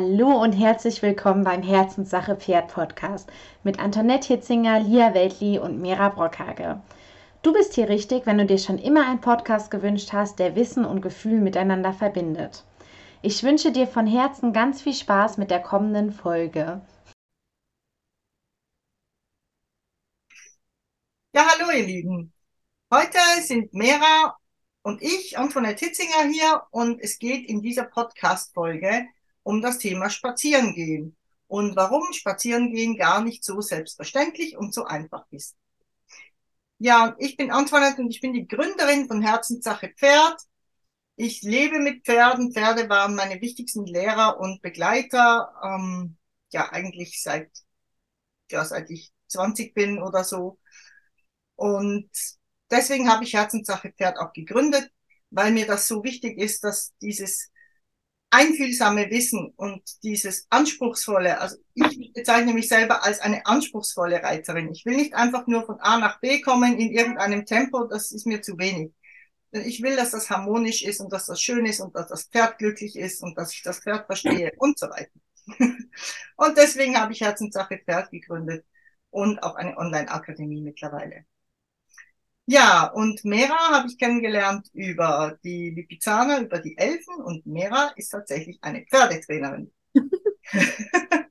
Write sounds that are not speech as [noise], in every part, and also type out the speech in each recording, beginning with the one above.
Hallo und herzlich willkommen beim Herzenssache Pferd Podcast mit Antoinette Hitzinger, Lia Weltli und Mira Brockhage. Du bist hier richtig, wenn du dir schon immer einen Podcast gewünscht hast, der Wissen und Gefühl miteinander verbindet. Ich wünsche dir von Herzen ganz viel Spaß mit der kommenden Folge. Ja, hallo ihr Lieben. Heute sind Mera und ich, Antoinette Hitzinger hier und es geht in dieser Podcast-Folge um das Thema Spazierengehen und warum Spazierengehen gar nicht so selbstverständlich und so einfach ist. Ja, ich bin Antoinette und ich bin die Gründerin von Herzenssache Pferd. Ich lebe mit Pferden. Pferde waren meine wichtigsten Lehrer und Begleiter. Ähm, ja, eigentlich seit, ja, seit ich 20 bin oder so. Und deswegen habe ich Herzenssache Pferd auch gegründet, weil mir das so wichtig ist, dass dieses einfühlsame Wissen und dieses anspruchsvolle, also ich bezeichne mich selber als eine anspruchsvolle Reiterin. Ich will nicht einfach nur von A nach B kommen in irgendeinem Tempo, das ist mir zu wenig. Ich will, dass das harmonisch ist und dass das schön ist und dass das Pferd glücklich ist und dass ich das Pferd verstehe und so weiter. [laughs] und deswegen habe ich Herzenssache Pferd gegründet und auch eine Online-Akademie mittlerweile. Ja, und Mera habe ich kennengelernt über die Lipizzaner, über die Elfen und Mera ist tatsächlich eine Pferdetrainerin. [laughs]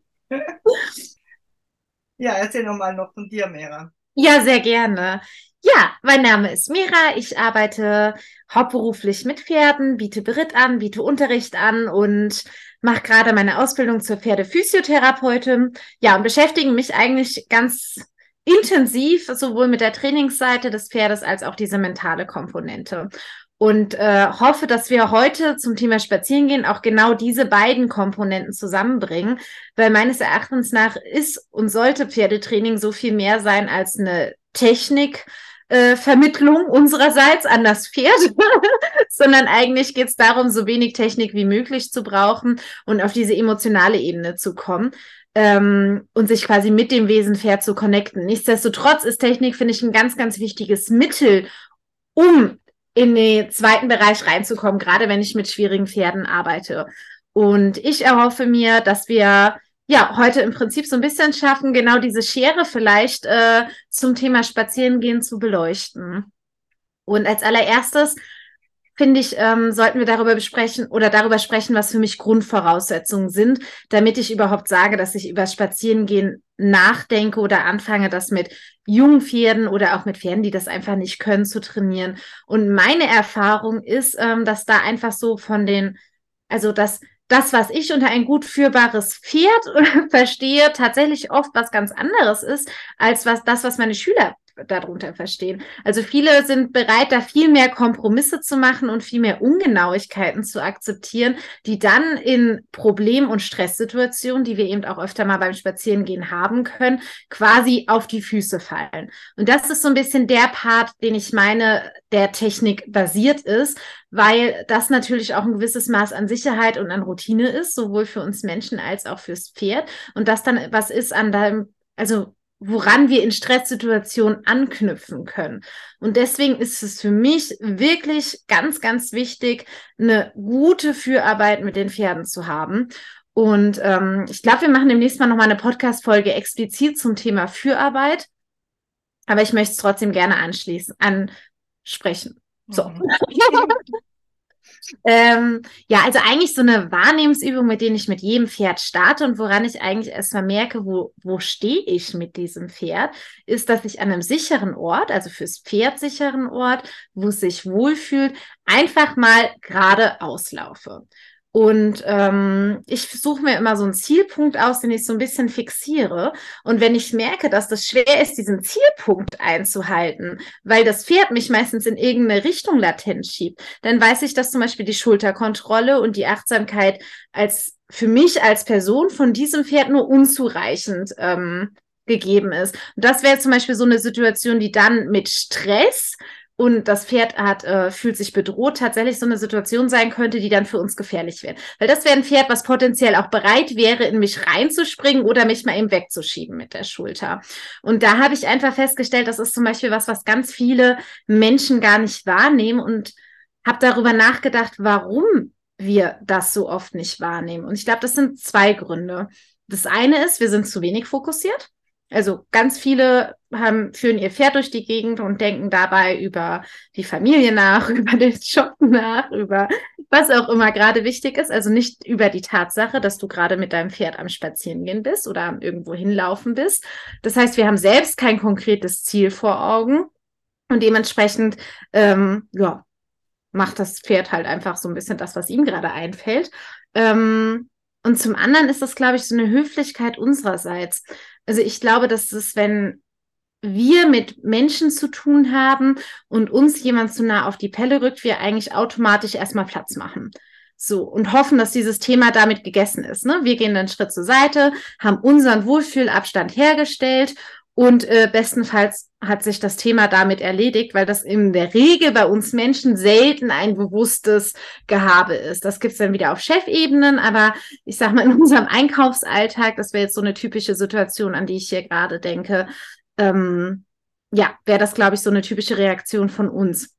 ja, erzähl nochmal noch von dir, Mera. Ja, sehr gerne. Ja, mein Name ist Mira. Ich arbeite hauptberuflich mit Pferden, biete Beritt an, biete Unterricht an und mache gerade meine Ausbildung zur Pferdephysiotherapeutin. Ja, und beschäftige mich eigentlich ganz intensiv sowohl mit der Trainingsseite des Pferdes als auch diese mentale Komponente. Und äh, hoffe, dass wir heute zum Thema Spazierengehen auch genau diese beiden Komponenten zusammenbringen, weil meines Erachtens nach ist und sollte Pferdetraining so viel mehr sein als eine Technik, äh, Vermittlung unsererseits an das Pferd, [laughs] sondern eigentlich geht es darum, so wenig Technik wie möglich zu brauchen und auf diese emotionale Ebene zu kommen ähm, und sich quasi mit dem Wesen Pferd zu connecten. Nichtsdestotrotz ist Technik, finde ich, ein ganz, ganz wichtiges Mittel, um in den zweiten Bereich reinzukommen, gerade wenn ich mit schwierigen Pferden arbeite. Und ich erhoffe mir, dass wir ja, heute im Prinzip so ein bisschen schaffen, genau diese Schere vielleicht äh, zum Thema Spazierengehen zu beleuchten. Und als allererstes finde ich, ähm, sollten wir darüber besprechen oder darüber sprechen, was für mich Grundvoraussetzungen sind, damit ich überhaupt sage, dass ich über Spazierengehen nachdenke oder anfange, das mit jungen Pferden oder auch mit Pferden, die das einfach nicht können, zu trainieren. Und meine Erfahrung ist, ähm, dass da einfach so von den, also dass das, was ich unter ein gut führbares Pferd [laughs] verstehe, tatsächlich oft was ganz anderes ist, als was das, was meine Schüler darunter verstehen. Also viele sind bereit, da viel mehr Kompromisse zu machen und viel mehr Ungenauigkeiten zu akzeptieren, die dann in Problem- und Stresssituationen, die wir eben auch öfter mal beim Spazierengehen haben können, quasi auf die Füße fallen. Und das ist so ein bisschen der Part, den ich meine, der Technik basiert ist, weil das natürlich auch ein gewisses Maß an Sicherheit und an Routine ist, sowohl für uns Menschen als auch fürs Pferd. Und das dann was ist an deinem, also woran wir in Stresssituationen anknüpfen können. Und deswegen ist es für mich wirklich ganz, ganz wichtig, eine gute Fürarbeit mit den Pferden zu haben. Und ähm, ich glaube, wir machen demnächst mal nochmal eine Podcast-Folge explizit zum Thema Fürarbeit. Aber ich möchte es trotzdem gerne anschließen, ansprechen. So. Ähm, ja, also eigentlich so eine Wahrnehmungsübung, mit denen ich mit jedem Pferd starte und woran ich eigentlich erstmal merke, wo, wo stehe ich mit diesem Pferd, ist, dass ich an einem sicheren Ort, also fürs Pferd sicheren Ort, wo es sich wohlfühlt, einfach mal gerade auslaufe. Und ähm, ich suche mir immer so einen Zielpunkt aus, den ich so ein bisschen fixiere. Und wenn ich merke, dass das schwer ist, diesen Zielpunkt einzuhalten, weil das Pferd mich meistens in irgendeine Richtung latent schiebt, dann weiß ich, dass zum Beispiel die Schulterkontrolle und die Achtsamkeit als für mich als Person von diesem Pferd nur unzureichend ähm, gegeben ist. Und das wäre zum Beispiel so eine Situation, die dann mit Stress und das Pferd hat, äh, fühlt sich bedroht, tatsächlich so eine Situation sein könnte, die dann für uns gefährlich wäre. Weil das wäre ein Pferd, was potenziell auch bereit wäre, in mich reinzuspringen oder mich mal eben wegzuschieben mit der Schulter. Und da habe ich einfach festgestellt, das ist zum Beispiel was, was ganz viele Menschen gar nicht wahrnehmen und habe darüber nachgedacht, warum wir das so oft nicht wahrnehmen. Und ich glaube, das sind zwei Gründe. Das eine ist, wir sind zu wenig fokussiert. Also ganz viele haben, führen ihr Pferd durch die Gegend und denken dabei über die Familie nach, [laughs] über den Job nach, über was auch immer gerade wichtig ist. Also nicht über die Tatsache, dass du gerade mit deinem Pferd am Spazierengehen bist oder irgendwo hinlaufen bist. Das heißt, wir haben selbst kein konkretes Ziel vor Augen und dementsprechend, ähm, ja, macht das Pferd halt einfach so ein bisschen das, was ihm gerade einfällt. Ähm, und zum anderen ist das, glaube ich, so eine Höflichkeit unsererseits. Also ich glaube, dass es, wenn wir mit Menschen zu tun haben und uns jemand zu nah auf die Pelle rückt, wir eigentlich automatisch erstmal Platz machen. So, und hoffen, dass dieses Thema damit gegessen ist. Ne? Wir gehen einen Schritt zur Seite, haben unseren Wohlfühlabstand hergestellt und äh, bestenfalls hat sich das Thema damit erledigt, weil das in der Regel bei uns Menschen selten ein bewusstes Gehabe ist. Das gibt's dann wieder auf Chefebenen, aber ich sag mal, in unserem Einkaufsalltag, das wäre jetzt so eine typische Situation, an die ich hier gerade denke, ähm, ja, wäre das, glaube ich, so eine typische Reaktion von uns.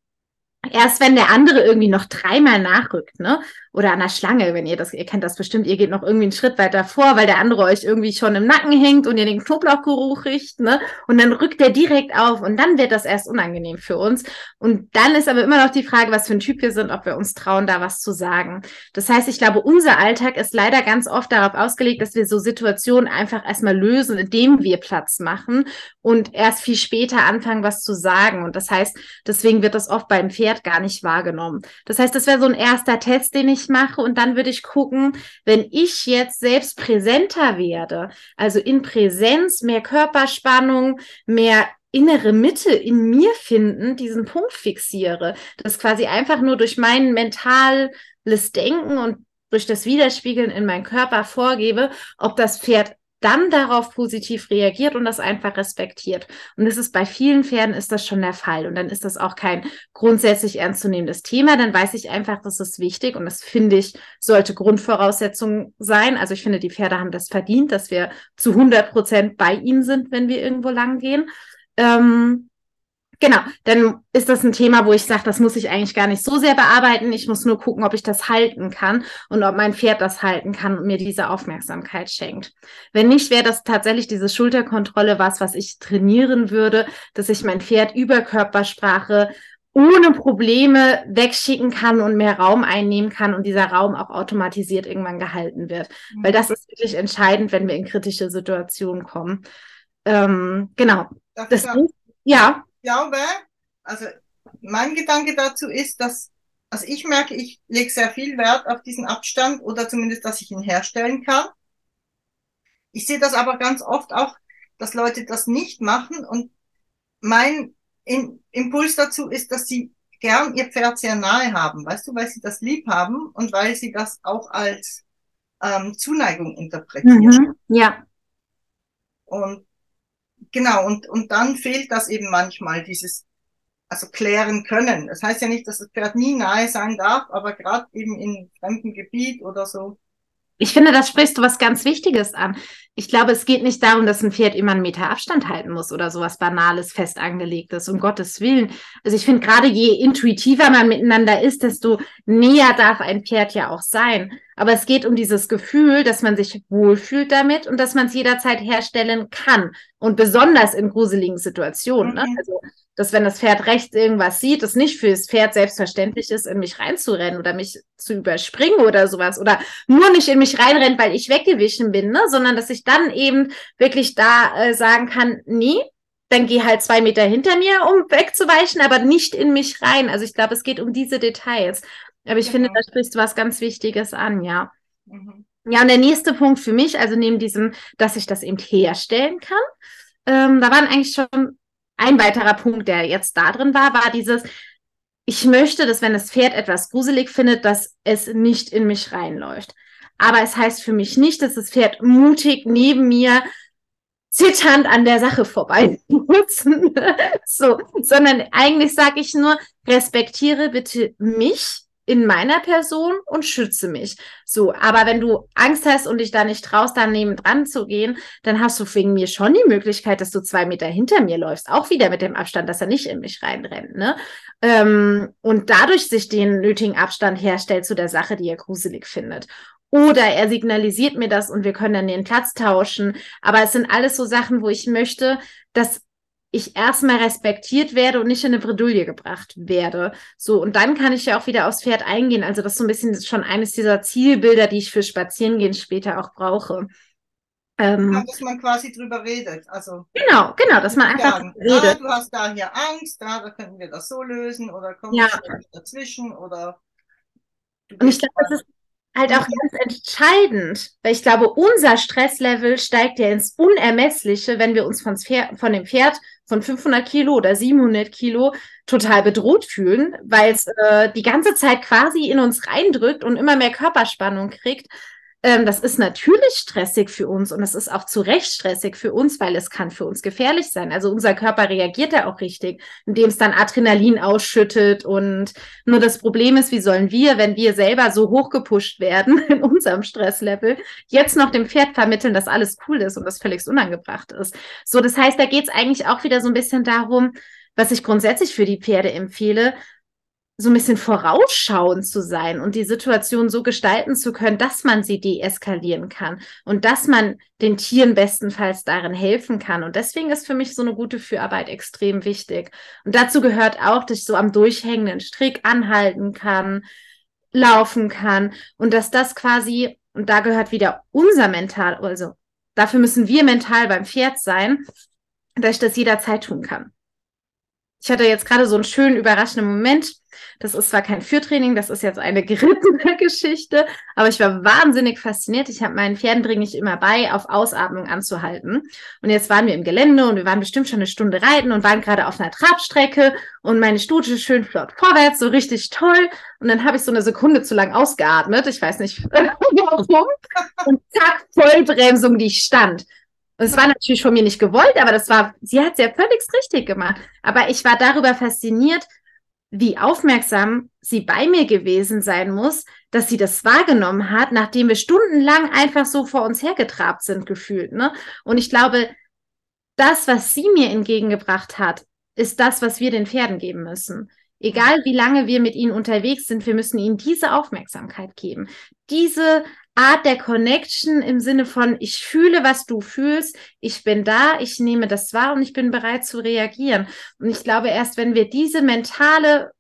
Erst wenn der andere irgendwie noch dreimal nachrückt, ne? oder an der Schlange, wenn ihr das, ihr kennt das bestimmt, ihr geht noch irgendwie einen Schritt weiter vor, weil der andere euch irgendwie schon im Nacken hängt und ihr den Knoblauchgeruch riecht, ne? Und dann rückt der direkt auf und dann wird das erst unangenehm für uns. Und dann ist aber immer noch die Frage, was für ein Typ wir sind, ob wir uns trauen, da was zu sagen. Das heißt, ich glaube, unser Alltag ist leider ganz oft darauf ausgelegt, dass wir so Situationen einfach erstmal lösen, indem wir Platz machen und erst viel später anfangen, was zu sagen. Und das heißt, deswegen wird das oft beim Pferd gar nicht wahrgenommen. Das heißt, das wäre so ein erster Test, den ich ich mache und dann würde ich gucken, wenn ich jetzt selbst präsenter werde, also in Präsenz, mehr Körperspannung, mehr innere Mitte in mir finden, diesen Punkt fixiere, das quasi einfach nur durch mein mentales Denken und durch das Widerspiegeln in meinen Körper vorgebe, ob das Pferd dann darauf positiv reagiert und das einfach respektiert. Und das ist bei vielen Pferden ist das schon der Fall. Und dann ist das auch kein grundsätzlich ernstzunehmendes Thema. Dann weiß ich einfach, das ist wichtig und das finde ich, sollte Grundvoraussetzung sein. Also ich finde, die Pferde haben das verdient, dass wir zu 100 Prozent bei ihnen sind, wenn wir irgendwo lang gehen. Ähm, Genau, dann ist das ein Thema, wo ich sage, das muss ich eigentlich gar nicht so sehr bearbeiten. Ich muss nur gucken, ob ich das halten kann und ob mein Pferd das halten kann und mir diese Aufmerksamkeit schenkt. Wenn nicht, wäre das tatsächlich diese Schulterkontrolle was, was ich trainieren würde, dass ich mein Pferd über Körpersprache ohne Probleme wegschicken kann und mehr Raum einnehmen kann und dieser Raum auch automatisiert irgendwann gehalten wird. Mhm. Weil das ist wirklich entscheidend, wenn wir in kritische Situationen kommen. Ähm, genau. Das, ja glaube, also mein Gedanke dazu ist, dass, also ich merke, ich lege sehr viel Wert auf diesen Abstand oder zumindest, dass ich ihn herstellen kann. Ich sehe das aber ganz oft auch, dass Leute das nicht machen und mein Impuls dazu ist, dass sie gern ihr Pferd sehr nahe haben, weißt du, weil sie das lieb haben und weil sie das auch als ähm, Zuneigung interpretieren. Mhm, ja. Und genau, und, und dann fehlt das eben manchmal, dieses, also klären können. Das heißt ja nicht, dass das Pferd nie nahe sein darf, aber gerade eben in fremdem Gebiet oder so. Ich finde, das sprichst du was ganz Wichtiges an. Ich glaube, es geht nicht darum, dass ein Pferd immer einen Meter Abstand halten muss oder sowas Banales, fest angelegtes, um Gottes Willen. Also ich finde, gerade je intuitiver man miteinander ist, desto näher darf ein Pferd ja auch sein. Aber es geht um dieses Gefühl, dass man sich wohlfühlt damit und dass man es jederzeit herstellen kann. Und besonders in gruseligen Situationen. Ne? Mhm. Ne? Also, dass wenn das Pferd rechts irgendwas sieht, es nicht für das Pferd selbstverständlich ist, in mich reinzurennen oder mich zu überspringen oder sowas. Oder nur nicht in mich reinrennt, weil ich weggewichen bin, ne? sondern dass ich dann eben wirklich da äh, sagen kann, nee, dann geh halt zwei Meter hinter mir, um wegzuweichen, aber nicht in mich rein. Also ich glaube, es geht um diese Details. Aber ich genau. finde, da sprichst du was ganz Wichtiges an, ja. Mhm. Ja, und der nächste Punkt für mich, also neben diesem, dass ich das eben herstellen kann, ähm, da war eigentlich schon ein weiterer Punkt, der jetzt da drin war, war dieses, ich möchte, dass wenn das Pferd etwas gruselig findet, dass es nicht in mich reinläuft. Aber es heißt für mich nicht, dass das Pferd mutig neben mir zitternd an der Sache vorbei [laughs] so, sondern eigentlich sage ich nur, respektiere bitte mich in meiner Person und schütze mich. So, aber wenn du Angst hast und dich da nicht traust, daneben dran zu gehen, dann hast du wegen mir schon die Möglichkeit, dass du zwei Meter hinter mir läufst. Auch wieder mit dem Abstand, dass er nicht in mich reinrennt. Ne? Ähm, und dadurch sich den nötigen Abstand herstellt zu der Sache, die er gruselig findet. Oder er signalisiert mir das und wir können dann den Platz tauschen. Aber es sind alles so Sachen, wo ich möchte, dass ich erstmal respektiert werde und nicht in eine Bredouille gebracht werde. So, und dann kann ich ja auch wieder aufs Pferd eingehen. Also das ist so ein bisschen schon eines dieser Zielbilder, die ich für Spazierengehen später auch brauche. Ähm, ja, dass man quasi drüber redet. Also, genau, genau, dass man einfach sagen, redet. Ah, du hast da hier Angst, da, da können wir das so lösen oder komm ja. dazwischen oder. Und ich glaube, das ist halt auch ganz entscheidend, weil ich glaube, unser Stresslevel steigt ja ins Unermessliche, wenn wir uns von dem Pferd von 500 Kilo oder 700 Kilo total bedroht fühlen, weil es äh, die ganze Zeit quasi in uns reindrückt und immer mehr Körperspannung kriegt. Ähm, das ist natürlich stressig für uns und es ist auch zu Recht stressig für uns, weil es kann für uns gefährlich sein. Also unser Körper reagiert da auch richtig, indem es dann Adrenalin ausschüttet und nur das Problem ist, wie sollen wir, wenn wir selber so hochgepusht werden [laughs] in unserem Stresslevel, jetzt noch dem Pferd vermitteln, dass alles cool ist und das völlig unangebracht ist. So, das heißt, da geht es eigentlich auch wieder so ein bisschen darum, was ich grundsätzlich für die Pferde empfehle, so ein bisschen vorausschauend zu sein und die Situation so gestalten zu können, dass man sie deeskalieren kann und dass man den Tieren bestenfalls darin helfen kann. Und deswegen ist für mich so eine gute Fürarbeit extrem wichtig. Und dazu gehört auch, dass ich so am durchhängenden Strick anhalten kann, laufen kann und dass das quasi, und da gehört wieder unser Mental, also dafür müssen wir mental beim Pferd sein, dass ich das jederzeit tun kann. Ich hatte jetzt gerade so einen schönen, überraschenden Moment. Das ist zwar kein Führtraining, das ist jetzt eine [laughs] gerittene Geschichte, aber ich war wahnsinnig fasziniert. Ich habe meinen Pferden bringe ich immer bei, auf Ausatmung anzuhalten. Und jetzt waren wir im Gelände und wir waren bestimmt schon eine Stunde reiten und waren gerade auf einer Trabstrecke und meine Stute schön flott vorwärts, so richtig toll. Und dann habe ich so eine Sekunde zu lang ausgeatmet. Ich weiß nicht [laughs] warum. Und zack, Vollbremsung, die ich stand. Und es war natürlich von mir nicht gewollt, aber das war, sie hat es ja völlig richtig gemacht. Aber ich war darüber fasziniert, wie aufmerksam sie bei mir gewesen sein muss, dass sie das wahrgenommen hat, nachdem wir stundenlang einfach so vor uns hergetrabt sind, gefühlt. Ne? Und ich glaube, das, was sie mir entgegengebracht hat, ist das, was wir den Pferden geben müssen. Egal wie lange wir mit ihnen unterwegs sind, wir müssen ihnen diese Aufmerksamkeit geben. Diese Art der Connection im Sinne von, ich fühle, was du fühlst, ich bin da, ich nehme das wahr und ich bin bereit zu reagieren. Und ich glaube, erst wenn wir diese mentale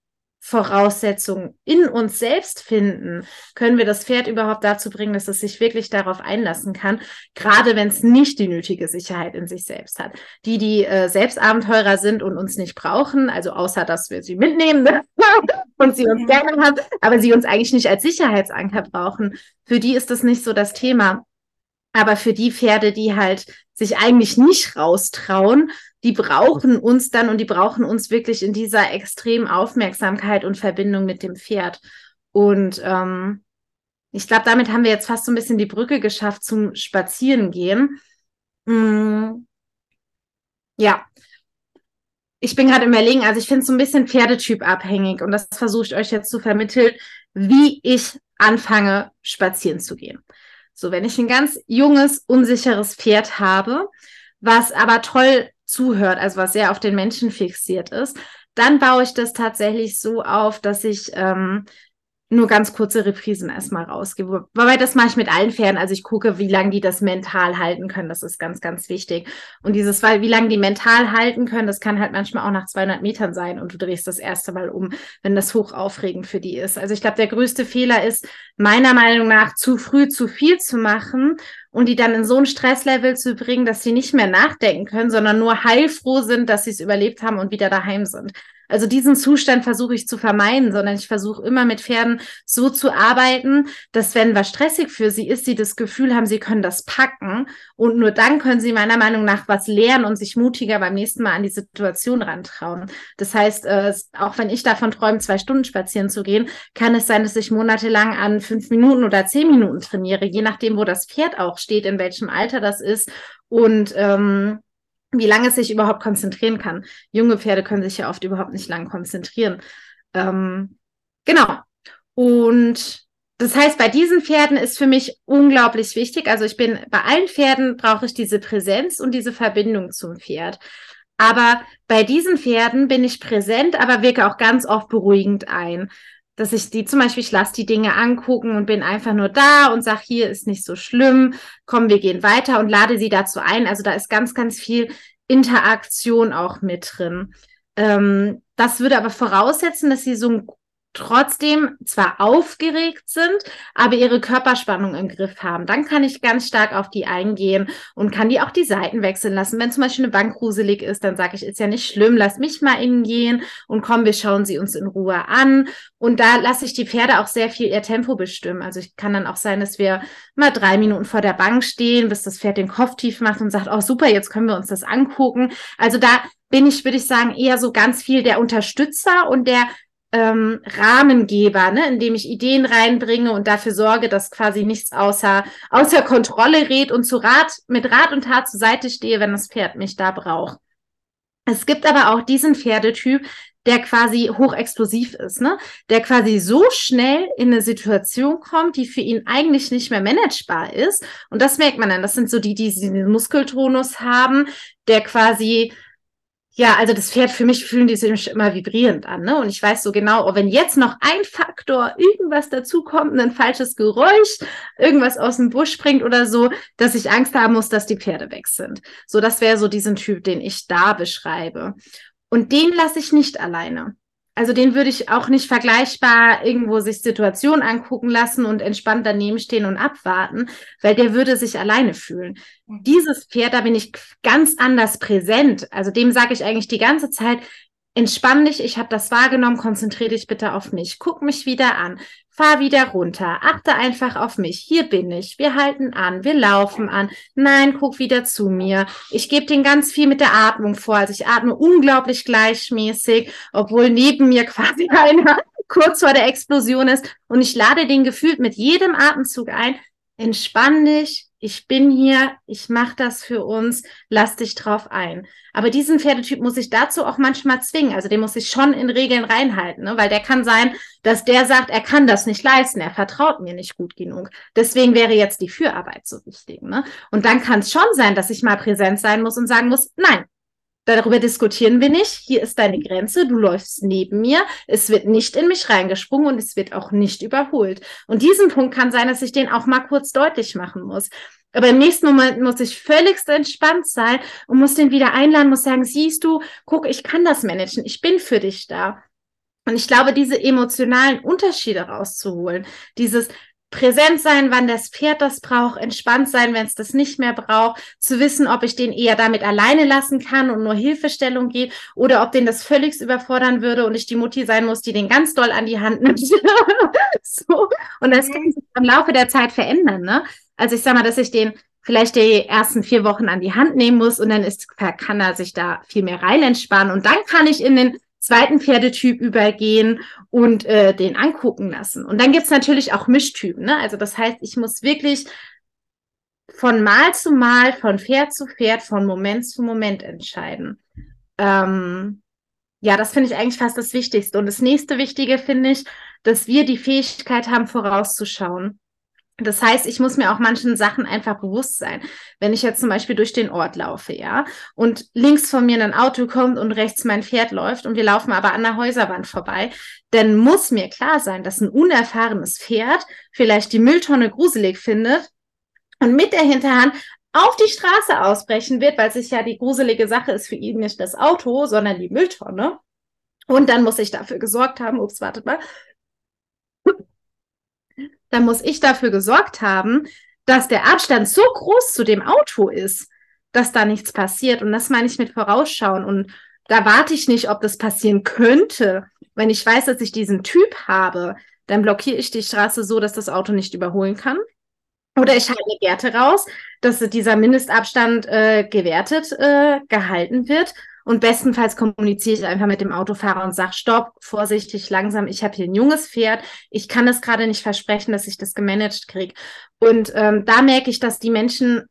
Voraussetzungen in uns selbst finden, können wir das Pferd überhaupt dazu bringen, dass es sich wirklich darauf einlassen kann, gerade wenn es nicht die nötige Sicherheit in sich selbst hat. Die, die äh, Selbstabenteurer sind und uns nicht brauchen, also außer dass wir sie mitnehmen [laughs] und sie uns gerne haben, aber sie uns eigentlich nicht als Sicherheitsanker brauchen, für die ist das nicht so das Thema. Aber für die Pferde, die halt sich eigentlich nicht raustrauen, die brauchen uns dann und die brauchen uns wirklich in dieser extremen Aufmerksamkeit und Verbindung mit dem Pferd. Und ähm, ich glaube, damit haben wir jetzt fast so ein bisschen die Brücke geschafft zum Spazierengehen. Mm, ja. Ich bin gerade überlegen, also ich finde es so ein bisschen Pferdetyp abhängig und das versuche ich euch jetzt zu vermitteln, wie ich anfange, spazieren zu gehen. So, wenn ich ein ganz junges, unsicheres Pferd habe, was aber toll zuhört, also was sehr auf den Menschen fixiert ist, dann baue ich das tatsächlich so auf, dass ich ähm, nur ganz kurze Reprisen erstmal rausgebe. Wobei das mache ich mit allen Pferden. Also ich gucke, wie lange die das mental halten können. Das ist ganz, ganz wichtig. Und dieses, weil wie lange die mental halten können, das kann halt manchmal auch nach 200 Metern sein und du drehst das erste Mal um, wenn das hoch aufregend für die ist. Also ich glaube, der größte Fehler ist meiner Meinung nach zu früh zu viel zu machen und die dann in so ein Stresslevel zu bringen, dass sie nicht mehr nachdenken können, sondern nur heilfroh sind, dass sie es überlebt haben und wieder daheim sind. Also diesen Zustand versuche ich zu vermeiden, sondern ich versuche immer mit Pferden so zu arbeiten, dass wenn was stressig für sie ist, sie das Gefühl haben, sie können das packen und nur dann können sie meiner Meinung nach was lernen und sich mutiger beim nächsten Mal an die Situation rantrauen. Das heißt, äh, auch wenn ich davon träume, zwei Stunden spazieren zu gehen, kann es sein, dass ich monatelang an fünf Minuten oder zehn Minuten trainiere, je nachdem, wo das Pferd auch steht, in welchem Alter das ist und ähm, wie lange es sich überhaupt konzentrieren kann. Junge Pferde können sich ja oft überhaupt nicht lang konzentrieren. Ähm, genau. Und das heißt, bei diesen Pferden ist für mich unglaublich wichtig. Also ich bin bei allen Pferden brauche ich diese Präsenz und diese Verbindung zum Pferd. Aber bei diesen Pferden bin ich präsent, aber wirke auch ganz oft beruhigend ein. Dass ich die zum Beispiel, ich lasse die Dinge angucken und bin einfach nur da und sage, hier ist nicht so schlimm, komm, wir gehen weiter und lade sie dazu ein. Also da ist ganz, ganz viel Interaktion auch mit drin. Ähm, das würde aber voraussetzen, dass sie so ein trotzdem zwar aufgeregt sind, aber ihre Körperspannung im Griff haben. Dann kann ich ganz stark auf die eingehen und kann die auch die Seiten wechseln lassen. Wenn zum Beispiel eine Bank gruselig ist, dann sage ich, ist ja nicht schlimm, lass mich mal innen gehen und komm, wir schauen sie uns in Ruhe an. Und da lasse ich die Pferde auch sehr viel ihr Tempo bestimmen. Also ich kann dann auch sein, dass wir mal drei Minuten vor der Bank stehen, bis das Pferd den Kopf tief macht und sagt, oh super, jetzt können wir uns das angucken. Also da bin ich, würde ich sagen, eher so ganz viel der Unterstützer und der ähm, Rahmengeber, ne, indem ich Ideen reinbringe und dafür sorge, dass quasi nichts außer, außer Kontrolle rät und zu Rat, mit Rat und Tat zur Seite stehe, wenn das Pferd mich da braucht. Es gibt aber auch diesen Pferdetyp, der quasi hochexplosiv ist, ne? Der quasi so schnell in eine Situation kommt, die für ihn eigentlich nicht mehr managebar ist. Und das merkt man dann. Das sind so die, die diesen Muskeltonus haben, der quasi ja, also das Pferd für mich fühlen die sich immer vibrierend an, ne? Und ich weiß so genau, oh, wenn jetzt noch ein Faktor, irgendwas dazukommt, ein falsches Geräusch, irgendwas aus dem Busch springt oder so, dass ich Angst haben muss, dass die Pferde weg sind. So, das wäre so diesen Typ, den ich da beschreibe. Und den lasse ich nicht alleine also den würde ich auch nicht vergleichbar irgendwo sich Situationen angucken lassen und entspannt daneben stehen und abwarten, weil der würde sich alleine fühlen. Mhm. Dieses Pferd, da bin ich ganz anders präsent. Also dem sage ich eigentlich die ganze Zeit, entspann dich, ich habe das wahrgenommen, konzentriere dich bitte auf mich, guck mich wieder an, fahr wieder runter, achte einfach auf mich, hier bin ich, wir halten an, wir laufen an, nein, guck wieder zu mir. Ich gebe den ganz viel mit der Atmung vor, also ich atme unglaublich gleichmäßig, obwohl neben mir [laughs] quasi einer kurz vor der Explosion ist. Und ich lade den gefühlt mit jedem Atemzug ein, entspann dich, ich bin hier, ich mache das für uns, lass dich drauf ein. Aber diesen Pferdetyp muss ich dazu auch manchmal zwingen. Also den muss ich schon in Regeln reinhalten, ne? weil der kann sein, dass der sagt, er kann das nicht leisten, er vertraut mir nicht gut genug. Deswegen wäre jetzt die Fürarbeit so wichtig. Ne? Und dann kann es schon sein, dass ich mal präsent sein muss und sagen muss, nein, Darüber diskutieren wir nicht. Hier ist deine Grenze. Du läufst neben mir. Es wird nicht in mich reingesprungen und es wird auch nicht überholt. Und diesen Punkt kann sein, dass ich den auch mal kurz deutlich machen muss. Aber im nächsten Moment muss ich völligst entspannt sein und muss den wieder einladen, muss sagen, siehst du, guck, ich kann das managen. Ich bin für dich da. Und ich glaube, diese emotionalen Unterschiede rauszuholen, dieses, präsent sein, wann das Pferd das braucht, entspannt sein, wenn es das nicht mehr braucht, zu wissen, ob ich den eher damit alleine lassen kann und nur Hilfestellung geht oder ob den das völlig überfordern würde und ich die Mutti sein muss, die den ganz doll an die Hand nimmt. [laughs] so. Und das kann sich im Laufe der Zeit verändern. Ne? Also ich sag mal, dass ich den vielleicht die ersten vier Wochen an die Hand nehmen muss und dann ist, kann er sich da viel mehr rein entspannen und dann kann ich in den zweiten Pferdetyp übergehen und äh, den angucken lassen. Und dann gibt's natürlich auch Mischtypen. Ne? Also das heißt, ich muss wirklich von Mal zu Mal, von Pferd zu Pferd, von Moment zu Moment entscheiden. Ähm, ja, das finde ich eigentlich fast das Wichtigste. Und das nächste Wichtige finde ich, dass wir die Fähigkeit haben, vorauszuschauen. Das heißt, ich muss mir auch manchen Sachen einfach bewusst sein. Wenn ich jetzt zum Beispiel durch den Ort laufe, ja, und links von mir ein Auto kommt und rechts mein Pferd läuft und wir laufen aber an der Häuserwand vorbei, dann muss mir klar sein, dass ein unerfahrenes Pferd vielleicht die Mülltonne gruselig findet und mit der Hinterhand auf die Straße ausbrechen wird, weil sich ja die gruselige Sache ist für ihn nicht das Auto, sondern die Mülltonne. Und dann muss ich dafür gesorgt haben, ups, wartet mal, dann muss ich dafür gesorgt haben, dass der Abstand so groß zu dem Auto ist, dass da nichts passiert. Und das meine ich mit Vorausschauen. Und da warte ich nicht, ob das passieren könnte. Wenn ich weiß, dass ich diesen Typ habe, dann blockiere ich die Straße so, dass das Auto nicht überholen kann. Oder ich halte eine Gärte raus, dass dieser Mindestabstand äh, gewertet äh, gehalten wird. Und bestenfalls kommuniziere ich einfach mit dem Autofahrer und sage, stopp, vorsichtig, langsam, ich habe hier ein junges Pferd. Ich kann es gerade nicht versprechen, dass ich das gemanagt kriege. Und ähm, da merke ich, dass die Menschen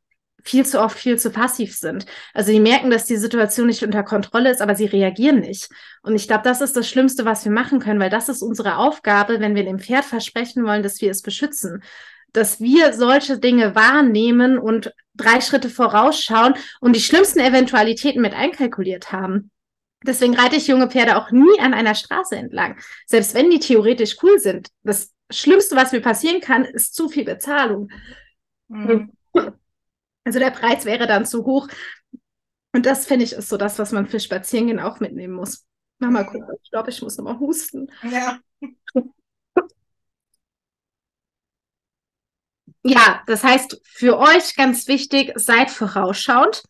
viel zu oft viel zu passiv sind. Also die merken, dass die Situation nicht unter Kontrolle ist, aber sie reagieren nicht. Und ich glaube, das ist das Schlimmste, was wir machen können, weil das ist unsere Aufgabe, wenn wir dem Pferd versprechen wollen, dass wir es beschützen. Dass wir solche Dinge wahrnehmen und drei Schritte vorausschauen und die schlimmsten Eventualitäten mit einkalkuliert haben. Deswegen reite ich junge Pferde auch nie an einer Straße entlang. Selbst wenn die theoretisch cool sind. Das Schlimmste, was mir passieren kann, ist zu viel Bezahlung. Mhm. Also der Preis wäre dann zu hoch. Und das finde ich ist so das, was man für Spazierengehen auch mitnehmen muss. Mach mal gucken. Ich glaube, ich muss nochmal husten. Ja. [laughs] Ja, das heißt, für euch ganz wichtig, seid vorausschauend.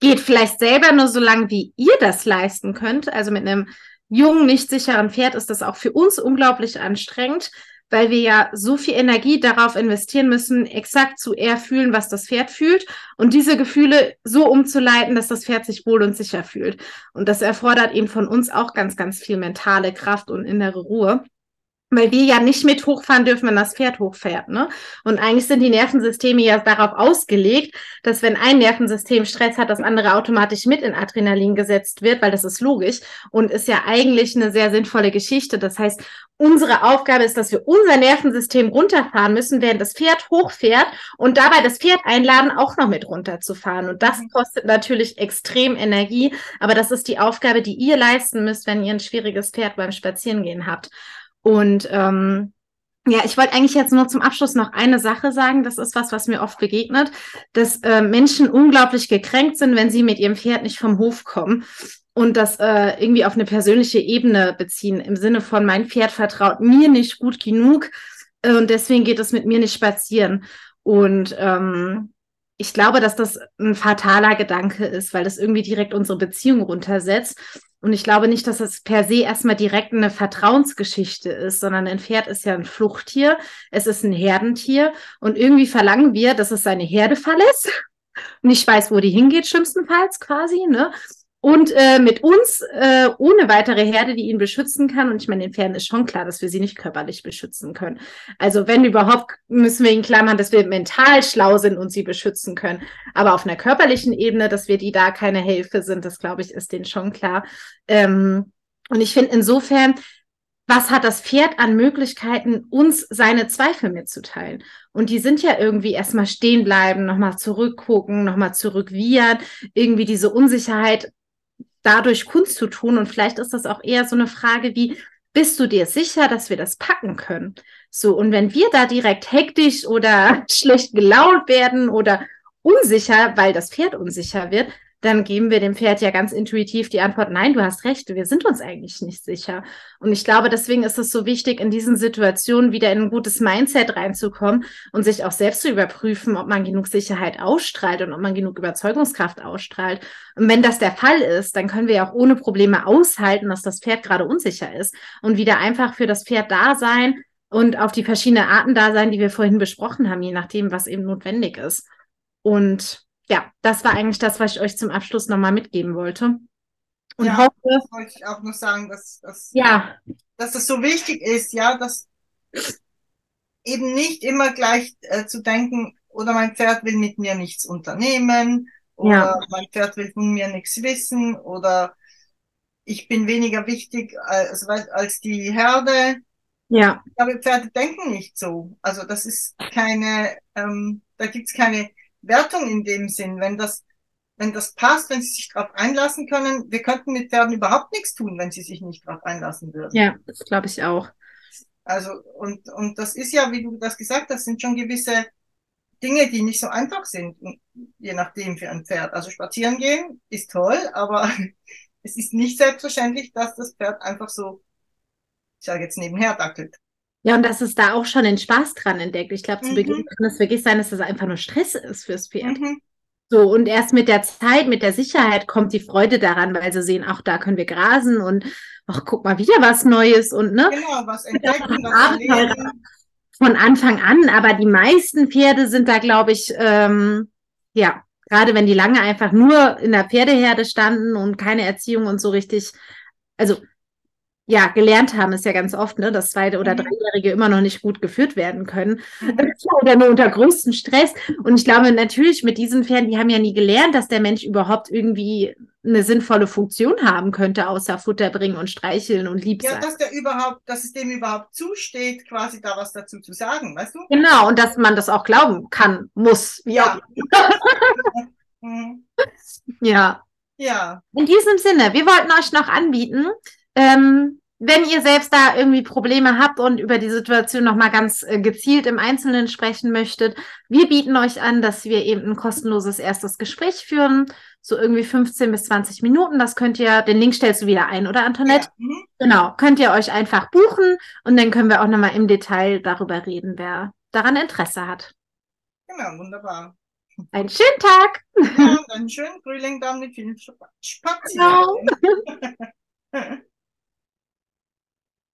Geht vielleicht selber nur so lange, wie ihr das leisten könnt. Also mit einem jungen, nicht sicheren Pferd ist das auch für uns unglaublich anstrengend weil wir ja so viel Energie darauf investieren müssen, exakt zu erfühlen, was das Pferd fühlt und diese Gefühle so umzuleiten, dass das Pferd sich wohl und sicher fühlt. Und das erfordert eben von uns auch ganz, ganz viel mentale Kraft und innere Ruhe weil wir ja nicht mit hochfahren dürfen, wenn das Pferd hochfährt. Ne? Und eigentlich sind die Nervensysteme ja darauf ausgelegt, dass wenn ein Nervensystem Stress hat, das andere automatisch mit in Adrenalin gesetzt wird, weil das ist logisch und ist ja eigentlich eine sehr sinnvolle Geschichte. Das heißt, unsere Aufgabe ist, dass wir unser Nervensystem runterfahren müssen, während das Pferd hochfährt und dabei das Pferd einladen, auch noch mit runterzufahren. Und das mhm. kostet natürlich extrem Energie, aber das ist die Aufgabe, die ihr leisten müsst, wenn ihr ein schwieriges Pferd beim Spazierengehen habt. Und ähm, ja, ich wollte eigentlich jetzt nur zum Abschluss noch eine Sache sagen. Das ist was, was mir oft begegnet, dass äh, Menschen unglaublich gekränkt sind, wenn sie mit ihrem Pferd nicht vom Hof kommen und das äh, irgendwie auf eine persönliche Ebene beziehen, im Sinne von, mein Pferd vertraut mir nicht gut genug äh, und deswegen geht es mit mir nicht spazieren. Und ähm, ich glaube, dass das ein fataler Gedanke ist, weil das irgendwie direkt unsere Beziehung runtersetzt. Und ich glaube nicht, dass es per se erstmal direkt eine Vertrauensgeschichte ist, sondern ein Pferd ist ja ein Fluchttier, es ist ein Herdentier und irgendwie verlangen wir, dass es seine Herde verlässt. Nicht weiß, wo die hingeht, schlimmstenfalls quasi, ne? Und äh, mit uns äh, ohne weitere Herde, die ihn beschützen kann. Und ich meine, den Pferden ist schon klar, dass wir sie nicht körperlich beschützen können. Also wenn überhaupt, müssen wir ihnen klar machen, dass wir mental schlau sind und sie beschützen können. Aber auf einer körperlichen Ebene, dass wir die da keine Hilfe sind, das glaube ich, ist denen schon klar. Ähm, und ich finde insofern, was hat das Pferd an Möglichkeiten, uns seine Zweifel mitzuteilen? Und die sind ja irgendwie erstmal stehen bleiben, nochmal zurückgucken, nochmal zurückwiehern, irgendwie diese Unsicherheit dadurch Kunst zu tun. Und vielleicht ist das auch eher so eine Frage wie, bist du dir sicher, dass wir das packen können? So, und wenn wir da direkt hektisch oder [laughs] schlecht gelaunt werden oder unsicher, weil das Pferd unsicher wird, dann geben wir dem Pferd ja ganz intuitiv die Antwort, nein, du hast recht, wir sind uns eigentlich nicht sicher. Und ich glaube, deswegen ist es so wichtig, in diesen Situationen wieder in ein gutes Mindset reinzukommen und sich auch selbst zu überprüfen, ob man genug Sicherheit ausstrahlt und ob man genug Überzeugungskraft ausstrahlt. Und wenn das der Fall ist, dann können wir ja auch ohne Probleme aushalten, dass das Pferd gerade unsicher ist und wieder einfach für das Pferd da sein und auf die verschiedenen Arten da sein, die wir vorhin besprochen haben, je nachdem, was eben notwendig ist. Und ja, das war eigentlich das, was ich euch zum Abschluss nochmal mitgeben wollte. Und ja, hoffe, das wollte ich auch noch sagen, dass, dass, ja. dass es so wichtig ist, ja, dass eben nicht immer gleich äh, zu denken, oder mein Pferd will mit mir nichts unternehmen, oder ja. mein Pferd will von mir nichts wissen, oder ich bin weniger wichtig als, als die Herde. Ja. Aber Pferde denken nicht so. Also das ist keine, ähm, da gibt's keine Wertung in dem Sinn, wenn das, wenn das passt, wenn sie sich darauf einlassen können. Wir könnten mit Pferden überhaupt nichts tun, wenn sie sich nicht darauf einlassen würden. Ja, das glaube ich auch. Also, und, und das ist ja, wie du das gesagt hast, sind schon gewisse Dinge, die nicht so einfach sind, je nachdem für ein Pferd. Also spazieren gehen ist toll, aber [laughs] es ist nicht selbstverständlich, dass das Pferd einfach so, ich sage jetzt nebenher dackelt. Ja, und dass es da auch schon den Spaß dran entdeckt. Ich glaube, zu mhm. Beginn kann es wirklich sein, dass das einfach nur Stress ist fürs Pferd. Mhm. So, und erst mit der Zeit, mit der Sicherheit kommt die Freude daran, weil sie sehen, auch da können wir grasen und ach, guck mal, wieder was Neues und ne? Genau, was entdecken, was Von Anfang an, aber die meisten Pferde sind da, glaube ich, ähm, ja, gerade wenn die lange einfach nur in der Pferdeherde standen und keine Erziehung und so richtig, also ja, gelernt haben, ist ja ganz oft, ne, dass zweite oder mhm. dreijährige immer noch nicht gut geführt werden können. Mhm. Oder nur unter größtem Stress. Und ich glaube natürlich mit diesen Pferden, die haben ja nie gelernt, dass der Mensch überhaupt irgendwie eine sinnvolle Funktion haben könnte, außer Futter bringen und streicheln und lieb sein. Ja, dass der überhaupt, dass es dem überhaupt zusteht, quasi da was dazu zu sagen, weißt du? Genau, und dass man das auch glauben kann, muss, ja. [laughs] mhm. Ja. Ja. In diesem Sinne, wir wollten euch noch anbieten, ähm, wenn ihr selbst da irgendwie Probleme habt und über die Situation nochmal ganz äh, gezielt im Einzelnen sprechen möchtet, wir bieten euch an, dass wir eben ein kostenloses erstes Gespräch führen, so irgendwie 15 bis 20 Minuten. Das könnt ihr, den Link stellst du wieder ein, oder Antoinette? Ja. Mhm. Genau, könnt ihr euch einfach buchen und dann können wir auch nochmal im Detail darüber reden, wer daran Interesse hat. Genau, wunderbar. Einen schönen Tag. Ja, einen schönen Frühling dann mit vielen Spazieren. Genau. [laughs]